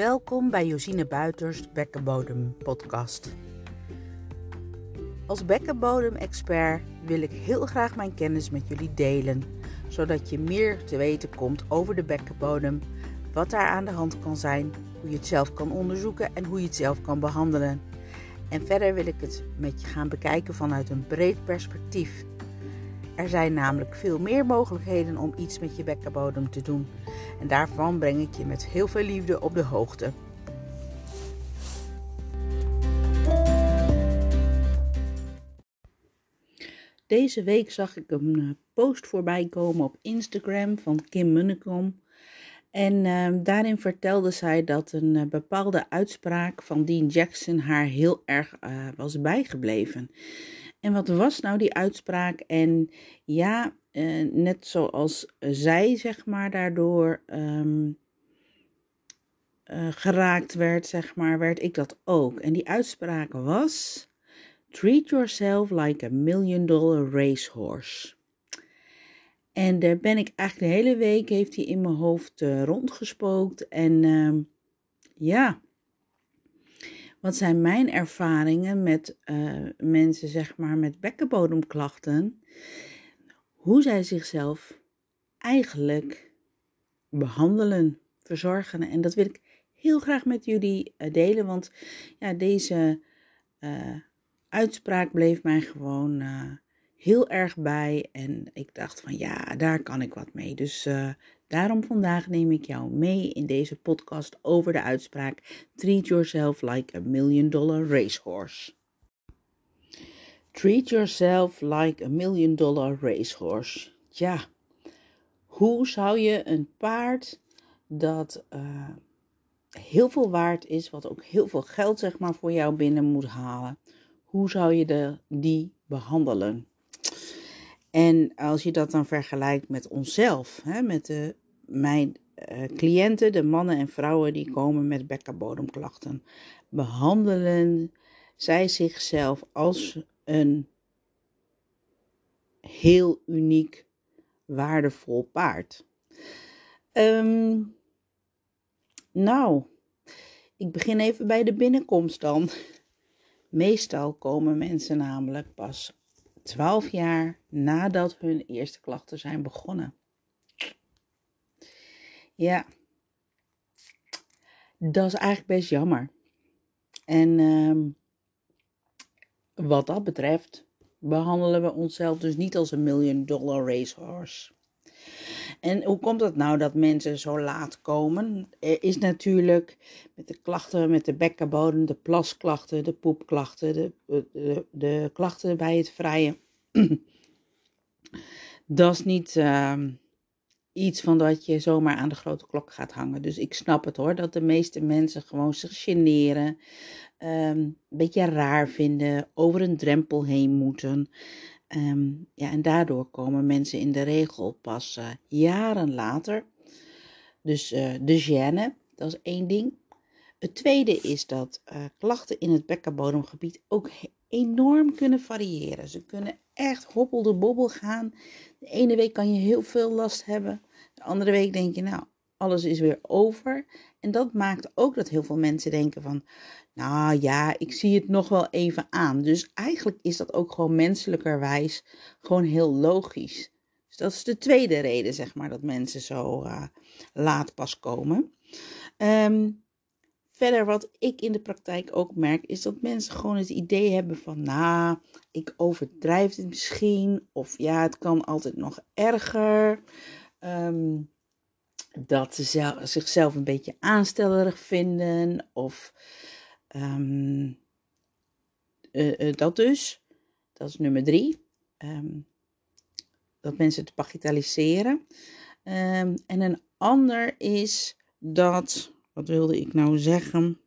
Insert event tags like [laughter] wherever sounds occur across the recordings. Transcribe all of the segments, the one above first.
Welkom bij Josine Buiters Bekkenbodem podcast. Als bekkenbodem-expert wil ik heel graag mijn kennis met jullie delen, zodat je meer te weten komt over de bekkenbodem, wat daar aan de hand kan zijn, hoe je het zelf kan onderzoeken en hoe je het zelf kan behandelen. En verder wil ik het met je gaan bekijken vanuit een breed perspectief. Er zijn namelijk veel meer mogelijkheden om iets met je bekkenbodem te doen. En daarvan breng ik je met heel veel liefde op de hoogte. Deze week zag ik een eh, post voorbij komen op Instagram van Kim Munnekom. En uh, daarin vertelde zij dat een uh, bepaalde uitspraak van Dean Jackson haar heel erg uh, was bijgebleven. En wat was nou die uitspraak? En ja, uh, net zoals zij, zeg maar, daardoor um, uh, geraakt werd, zeg maar, werd ik dat ook. En die uitspraak was: Treat yourself like a million dollar racehorse. En daar ben ik eigenlijk de hele week, heeft hij in mijn hoofd uh, rondgespookt. En uh, ja, wat zijn mijn ervaringen met uh, mensen, zeg maar, met bekkenbodemklachten? Hoe zij zichzelf eigenlijk behandelen, verzorgen. En dat wil ik heel graag met jullie uh, delen, want ja, deze uh, uitspraak bleef mij gewoon heel erg bij. En ik dacht van ja, daar kan ik wat mee. Dus daarom vandaag neem ik jou mee in deze podcast over de uitspraak Treat yourself like a million dollar racehorse. Treat yourself like a million dollar racehorse. Ja, hoe zou je een paard dat uh, heel veel waard is, wat ook heel veel geld zeg maar voor jou binnen moet halen, hoe zou je de, die behandelen? En als je dat dan vergelijkt met onszelf, hè, met de, mijn uh, cliënten, de mannen en vrouwen die komen met bekkenbodemklachten, behandelen zij zichzelf als een heel uniek, waardevol paard. Um, nou, ik begin even bij de binnenkomst dan. Meestal komen mensen namelijk pas 12 jaar nadat hun eerste klachten zijn begonnen. Ja, dat is eigenlijk best jammer. En um, wat dat betreft behandelen we onszelf dus niet als een million dollar racehorse. En hoe komt het nou dat mensen zo laat komen? Er is natuurlijk met de klachten met de bekkenbodem, de plasklachten, de poepklachten, de, de, de klachten bij het vrijen. [clears throat] dat is niet uh, iets van dat je zomaar aan de grote klok gaat hangen. Dus ik snap het hoor, dat de meeste mensen gewoon zich generen, um, een beetje raar vinden, over een drempel heen moeten. Um, ja, en daardoor komen mensen in de regel pas uh, jaren later. Dus uh, de gêne, dat is één ding. Het tweede is dat uh, klachten in het bekkenbodemgebied ook enorm kunnen variëren. Ze kunnen echt hoppel de bobbel gaan. De ene week kan je heel veel last hebben. De andere week denk je, nou, alles is weer over. En dat maakt ook dat heel veel mensen denken van, nou ja, ik zie het nog wel even aan. Dus eigenlijk is dat ook gewoon menselijkerwijs gewoon heel logisch. Dus dat is de tweede reden, zeg maar, dat mensen zo uh, laat pas komen. Um, verder, wat ik in de praktijk ook merk, is dat mensen gewoon het idee hebben van, nou, ik overdrijf het misschien. Of ja, het kan altijd nog erger. Um, dat ze zichzelf een beetje aanstellerig vinden. Of um, uh, uh, dat dus. Dat is nummer drie. Um, dat mensen het bagatelliseren. Um, en een ander is dat, wat wilde ik nou zeggen?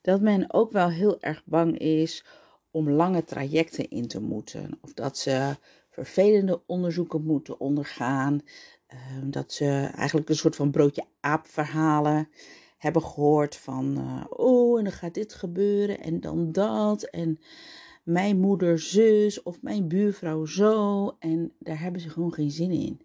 Dat men ook wel heel erg bang is om lange trajecten in te moeten. Of dat ze vervelende onderzoeken moeten ondergaan. Uh, dat ze eigenlijk een soort van broodje aap verhalen hebben gehoord van, uh, oh, en dan gaat dit gebeuren en dan dat. En mijn moeder zus of mijn buurvrouw zo. En daar hebben ze gewoon geen zin in.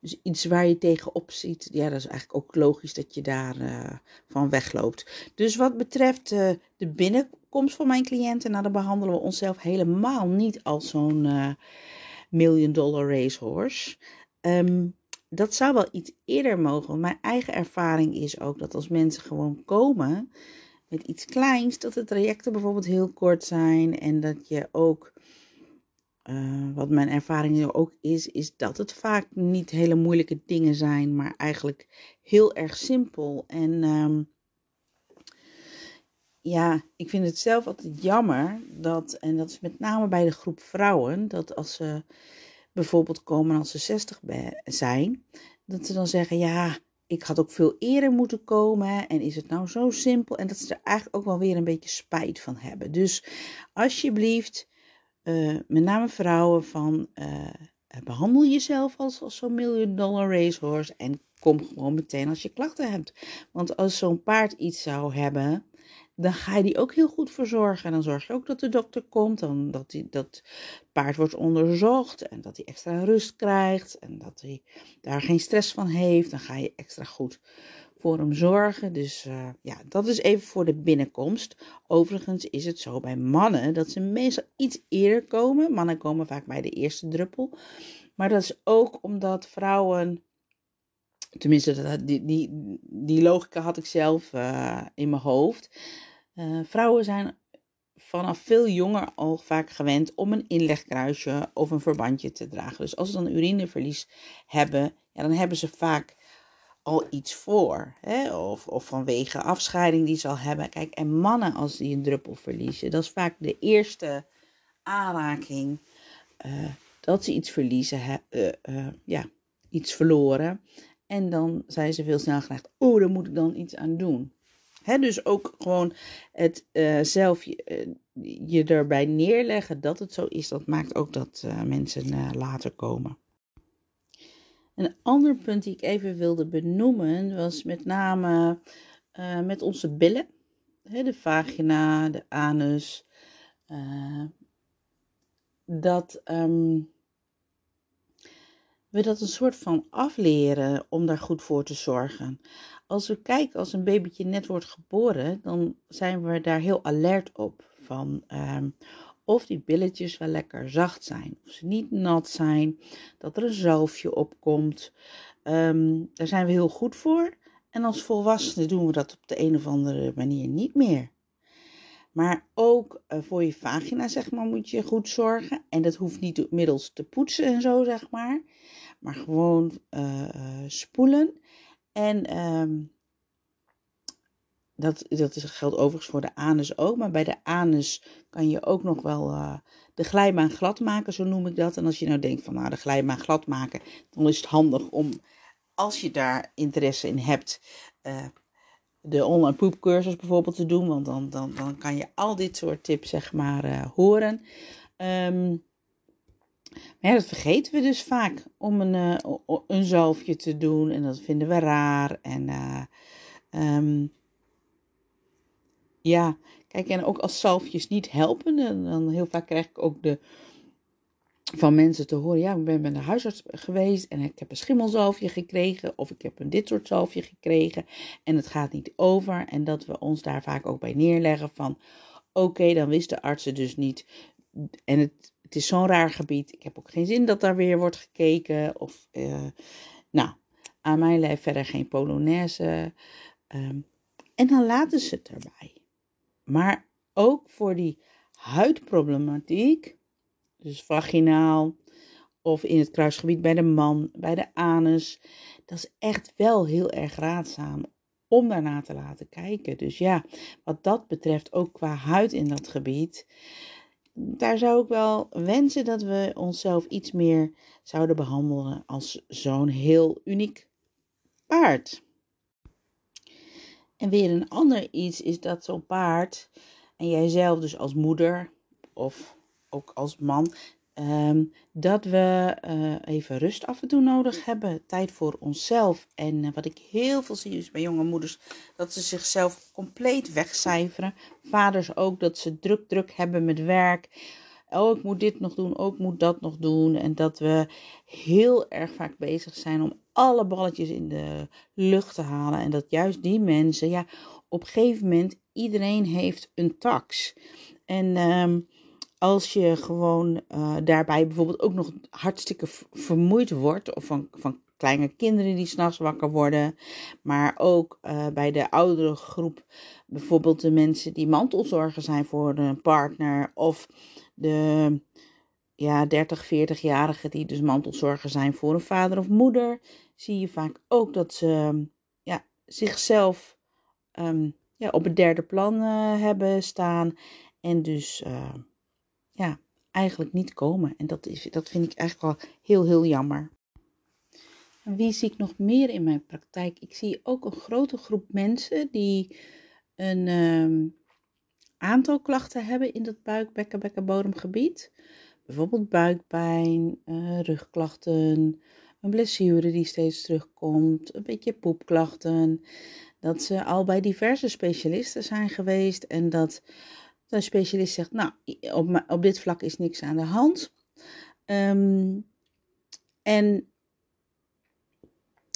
Dus iets waar je tegenop ziet, ja, dat is eigenlijk ook logisch dat je daar uh, van wegloopt. Dus wat betreft uh, de binnenkomst van mijn cliënten, nou, dan behandelen we onszelf helemaal niet als zo'n million dollar racehorse. Um, dat zou wel iets eerder mogen. mijn eigen ervaring is ook dat als mensen gewoon komen met iets kleins, dat de trajecten bijvoorbeeld heel kort zijn en dat je ook uh, wat mijn ervaring ook is, is dat het vaak niet hele moeilijke dingen zijn, maar eigenlijk heel erg simpel. En um, ja, ik vind het zelf altijd jammer dat, en dat is met name bij de groep vrouwen, dat als ze bijvoorbeeld komen als ze 60 zijn, dat ze dan zeggen: Ja, ik had ook veel eerder moeten komen. En is het nou zo simpel? En dat ze er eigenlijk ook wel weer een beetje spijt van hebben. Dus alsjeblieft uh, met name vrouwen van uh, behandel jezelf als, als zo'n million dollar racehorse en kom gewoon meteen als je klachten hebt. Want als zo'n paard iets zou hebben, dan ga je die ook heel goed verzorgen. En dan zorg je ook dat de dokter komt, dan dat die, dat paard wordt onderzocht en dat hij extra rust krijgt en dat hij daar geen stress van heeft. Dan ga je extra goed voor hem zorgen. Dus uh, ja, dat is even voor de binnenkomst. Overigens is het zo bij mannen dat ze meestal iets eerder komen. Mannen komen vaak bij de eerste druppel. Maar dat is ook omdat vrouwen. Tenminste, die, die, die logica had ik zelf uh, in mijn hoofd. Uh, vrouwen zijn vanaf veel jonger al vaak gewend om een inlegkruisje of een verbandje te dragen. Dus als ze dan urineverlies hebben, ja, dan hebben ze vaak al iets voor. Hè? Of, of vanwege afscheiding die ze al hebben. Kijk, en mannen als die een druppel verliezen, dat is vaak de eerste aanraking uh, dat ze iets verliezen, uh, ja, iets verloren. En dan zijn ze veel snel geneigd, oh, daar moet ik dan iets aan doen. Dus ook gewoon het zelf je, je erbij neerleggen dat het zo is, dat maakt ook dat mensen later komen. Een ander punt die ik even wilde benoemen was met name met onze billen. De vagina, de anus. Dat um, we dat een soort van afleren om daar goed voor te zorgen. Als we kijken, als een babytje net wordt geboren, dan zijn we daar heel alert op. Van um, of die billetjes wel lekker zacht zijn, of ze niet nat zijn, dat er een zalfje opkomt. Um, daar zijn we heel goed voor. En als volwassenen doen we dat op de een of andere manier niet meer. Maar ook uh, voor je vagina, zeg maar, moet je goed zorgen. En dat hoeft niet middels te poetsen en zo, zeg maar. Maar gewoon uh, spoelen. En um, dat, dat geldt overigens voor de anus ook. Maar bij de anus kan je ook nog wel uh, de glijbaan glad maken, zo noem ik dat. En als je nou denkt van nou de glijbaan glad maken, dan is het handig om, als je daar interesse in hebt, de online poepcursus bijvoorbeeld te doen. Want dan, dan, dan kan je al dit soort tips zeg maar uh, horen. Um, maar ja, dat vergeten we dus vaak om een, een zalfje te doen. En dat vinden we raar. En um, ja, kijk, en ook als zalfjes niet helpen, dan heel vaak krijg ik ook de, van mensen te horen, ja, ik ben bij de huisarts geweest en ik heb een schimmelzalfje gekregen of ik heb een dit soort zalfje gekregen en het gaat niet over. En dat we ons daar vaak ook bij neerleggen van, oké, dan wist de artsen dus niet. En het, is zo'n raar gebied, ik heb ook geen zin dat daar weer wordt gekeken of, uh, nou, aan mijn lijf verder geen polonaise. Um, en dan laten ze het erbij. Maar ook voor die huidproblematiek, dus vaginaal of in het kruisgebied bij de man, bij de anus, dat is echt wel heel erg raadzaam om daarna te laten kijken. Dus ja, wat dat betreft, ook qua huid in dat gebied, daar zou ik wel wensen dat we onszelf iets meer zouden behandelen als zo'n heel uniek paard. En weer een ander iets is dat zo'n paard, en jijzelf dus als moeder of ook als man, um, dat we uh, even rust af en toe nodig hebben. Tijd voor onszelf. En uh, wat ik heel veel zie is bij jonge moeders, dat ze zichzelf compleet wegcijferen. Vaders ook, dat ze druk, druk hebben met werk. oh, ik moet dit nog doen, ook oh, moet dat nog doen. En dat we heel erg vaak bezig zijn om alle balletjes in de lucht te halen. En dat juist die mensen, ja, op een gegeven moment, iedereen heeft een tax. En ehm, als je gewoon uh, daarbij bijvoorbeeld ook nog hartstikke vermoeid wordt, of van, van kleine kinderen die s'nachts wakker worden, maar ook uh, bij de oudere groep, bijvoorbeeld de mensen die mantelzorger zijn voor een partner, of de ja, 30, 40-jarigen die dus mantelzorger zijn voor een vader of moeder, zie je vaak ook dat ze ja, zichzelf um, ja, op het derde plan uh, hebben staan en dus ja, eigenlijk niet komen. En dat, is, dat vind ik eigenlijk wel heel, heel jammer. En wie zie ik nog meer in mijn praktijk? Ik zie ook een grote groep mensen die een um, aantal klachten hebben in dat buik, bekken, bekkenbodemgebied. Bijvoorbeeld buikpijn, uh, rugklachten, een blessure die steeds terugkomt, een beetje poepklachten. Dat ze al bij diverse specialisten zijn geweest en dat de specialist zegt, nou, op, op dit vlak is niks aan de hand. Um, en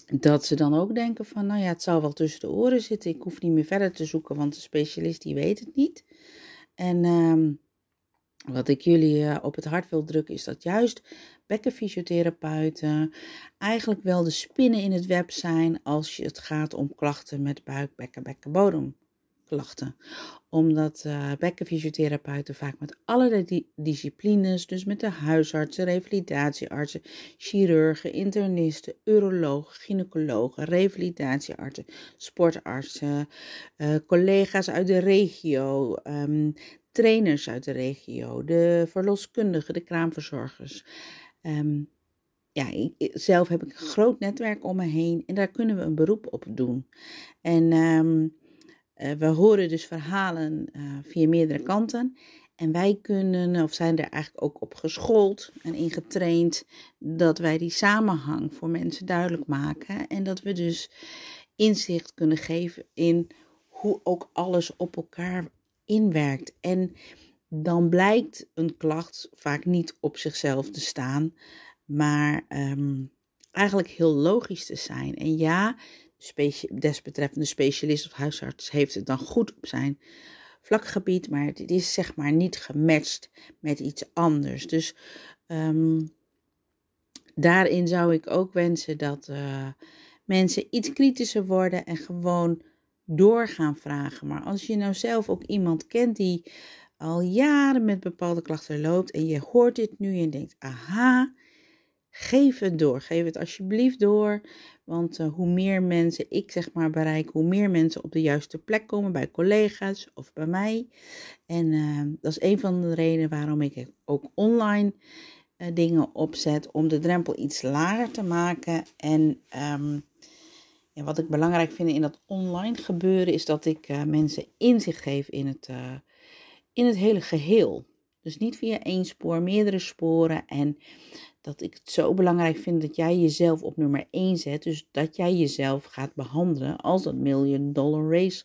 dat ze dan ook denken van, nou ja, het zal wel tussen de oren zitten. Ik hoef niet meer verder te zoeken, want de specialist die weet het niet. En um, wat ik jullie uh, op het hart wil drukken, is dat juist bekkenfysiotherapeuten eigenlijk wel de spinnen in het web zijn als het gaat om klachten met buik, bekken, bekkenbodem Omdat uh, bekkenfysiotherapeuten vaak met allerlei disciplines, dus met de huisartsen, revalidatieartsen, chirurgen, internisten, urologen, gynaecologen, revalidatieartsen, sportartsen, uh, collega's uit de regio, um, trainers uit de regio, de verloskundigen, de kraamverzorgers. Um, ja, zelf heb ik een groot netwerk om me heen en daar kunnen we een beroep op doen. En um, uh, we horen dus verhalen uh, via meerdere kanten. En wij kunnen, of zijn er eigenlijk ook op geschoold en ingetraind, dat wij die samenhang voor mensen duidelijk maken. En dat we dus inzicht kunnen geven in hoe ook alles op elkaar inwerkt. En dan blijkt een klacht vaak niet op zichzelf te staan, maar um, eigenlijk heel logisch te zijn. En ja, desbetreffende specialist of huisarts heeft het dan goed op zijn vlakgebied, maar het is zeg maar niet gematcht met iets anders. Dus um, daarin zou ik ook wensen dat uh, mensen iets kritischer worden en gewoon door gaan vragen. Maar als je nou zelf ook iemand kent die al jaren met bepaalde klachten loopt en je hoort dit nu en denkt, aha, geef het door. Geef het alsjeblieft door. Want uh, hoe meer mensen ik zeg maar bereik, hoe meer mensen op de juiste plek komen bij collega's of bij mij. En uh, dat is een van de redenen waarom ik ook online uh, dingen opzet. Om de drempel iets lager te maken. En en wat ik belangrijk vind in dat online gebeuren is dat ik mensen inzicht geef in het, in het hele geheel. Dus niet via één spoor, meerdere sporen. En dat ik het zo belangrijk vind dat jij jezelf op nummer één zet. Dus dat jij jezelf gaat behandelen als dat million dollar race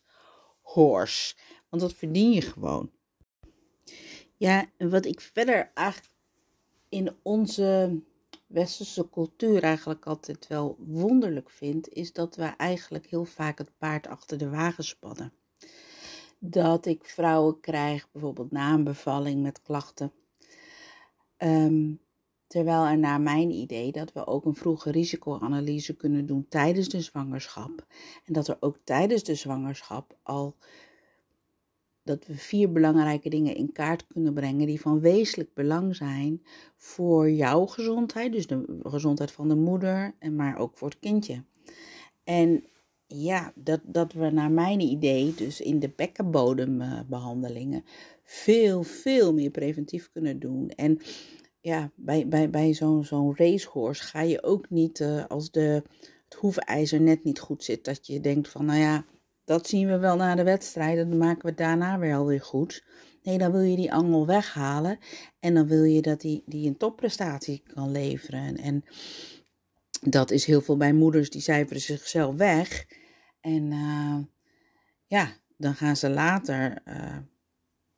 horse. Want dat verdien je gewoon. Ja, en wat ik verder eigenlijk in onze westerse cultuur eigenlijk altijd wel wonderlijk vind, is dat we eigenlijk heel vaak het paard achter de wagen spannen. Dat ik vrouwen krijg, bijvoorbeeld na een bevalling met klachten. Um, terwijl er naar mijn idee dat we ook een vroege risicoanalyse kunnen doen tijdens de zwangerschap. En dat er ook tijdens de zwangerschap al dat we vier belangrijke dingen in kaart kunnen brengen die van wezenlijk belang zijn voor jouw gezondheid, dus de gezondheid van de moeder, en maar ook voor het kindje. En ja, dat, dat we naar mijn idee, dus in de bekkenbodembehandelingen, veel, veel meer preventief kunnen doen. En ja, bij, bij, bij zo'n zo'n racehorse ga je ook niet uh, als de, het hoefijzer net niet goed zit, dat je denkt van, nou ja, dat zien we wel na de wedstrijd. Dan maken we daarna weer alweer goed. Nee, dan wil je die angel weghalen. En dan wil je dat die, die een topprestatie kan leveren. En dat is heel veel bij moeders, die cijferen zichzelf weg. En uh, ja, dan gaan ze later uh,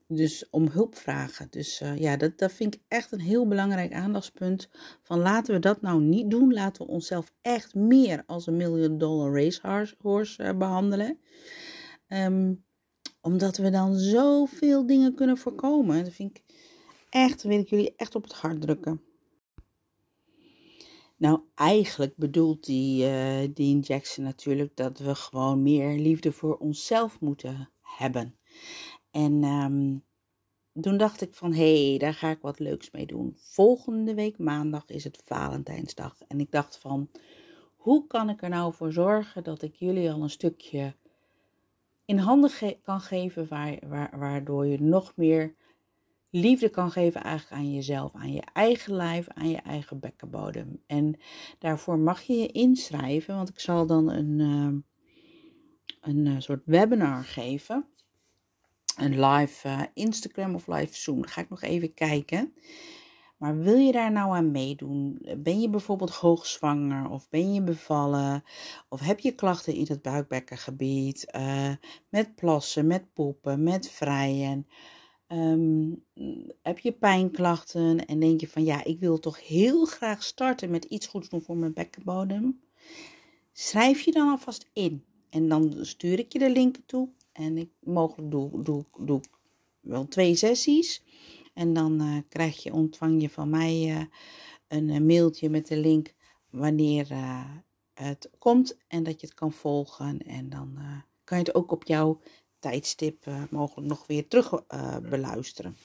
dus om hulp vragen. Dus uh, ja, dat, dat vind ik echt een heel belangrijk aandachtspunt. Van laten we dat nou niet doen. Laten we onszelf echt meer als een million dollar racehorse uh, behandelen. Um, omdat we dan zoveel dingen kunnen voorkomen. Dat vind ik echt, wil ik jullie echt op het hart drukken. Nou, eigenlijk bedoelt die uh, Dean Jackson natuurlijk dat we gewoon meer liefde voor onszelf moeten hebben. En um, toen dacht ik van, hé, hey, daar ga ik wat leuks mee doen. Volgende week maandag is het Valentijnsdag. En ik dacht van, hoe kan ik er nou voor zorgen dat ik jullie al een stukje in handen kan geven, waar, waar, waardoor je nog meer liefde kan geven eigenlijk aan jezelf, aan je eigen lijf, aan je eigen bekkenbodem. En daarvoor mag je je inschrijven, want ik zal dan een, uh, een uh, soort webinar geven. Een live uh, Instagram of live Zoom. Ga ik nog even kijken. Maar wil je daar nou aan meedoen? Ben je bijvoorbeeld hoogzwanger of ben je bevallen? Of heb je klachten in het buikbekkengebied? Uh, met plassen, met poepen, met vrijen? Um, heb je pijnklachten en denk je van ja, ik wil toch heel graag starten met iets goeds doen voor mijn bekkenbodem? Schrijf je dan alvast in en dan stuur ik je de linken toe. En ik mogelijk doe, doe, doe wel twee sessies. En dan uh, krijg je, ontvang je van mij uh, een mailtje met de link wanneer het komt en dat je het kan volgen. En dan kan je het ook op jouw tijdstip mogelijk nog weer terug beluisteren.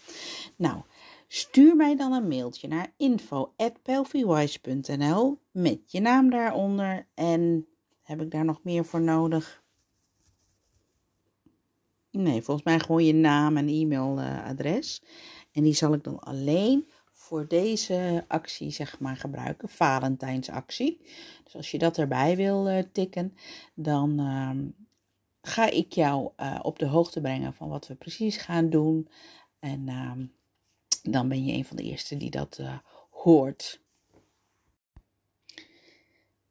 Nou, stuur mij dan een mailtje naar info.pelvywise.nl met je naam daaronder. En heb ik daar nog meer voor nodig? Nee, volgens mij gewoon je naam en e-mailadres. En die zal ik dan alleen voor deze actie zeg maar gebruiken, Valentijnsactie. Dus als je dat erbij wil uh, tikken, dan uh, ga ik jou uh, op de hoogte brengen van wat we precies gaan doen. En ehm, dan ben je een van de eerste die dat eh, hoort.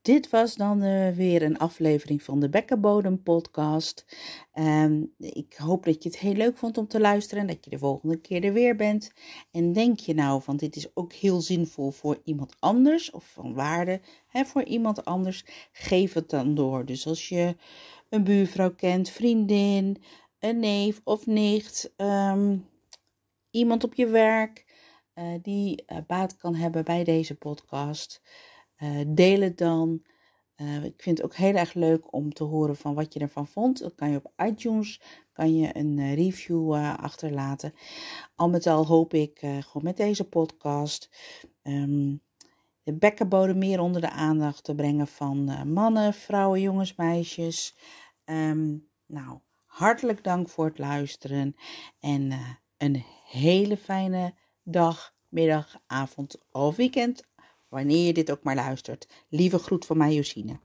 Dit was dan uh, weer een aflevering van de Bekkenbodem podcast. Um, ik hoop dat je het heel leuk vond om te luisteren en dat je de volgende keer er weer bent. En denk je nou van dit is ook heel zinvol voor iemand anders of van waarde voor iemand anders, geef het dan door. Dus als je een buurvrouw kent, vriendin, een neef of nicht, um, iemand op je werk uh, die uh, baat kan hebben bij deze podcast... Uh, deel het dan. Uh, ik vind het ook heel erg leuk om te horen van wat je ervan vond. Dan kan je op iTunes kan je een uh, review achterlaten. Al met al hoop ik gewoon met deze podcast um, de bekkenbodem meer onder de aandacht te brengen van mannen, vrouwen, jongens, meisjes. Um, nou, hartelijk dank voor het luisteren en een hele fijne dag, middag, avond of weekend wanneer je dit ook maar luistert. Lieve groet van mij, Josine.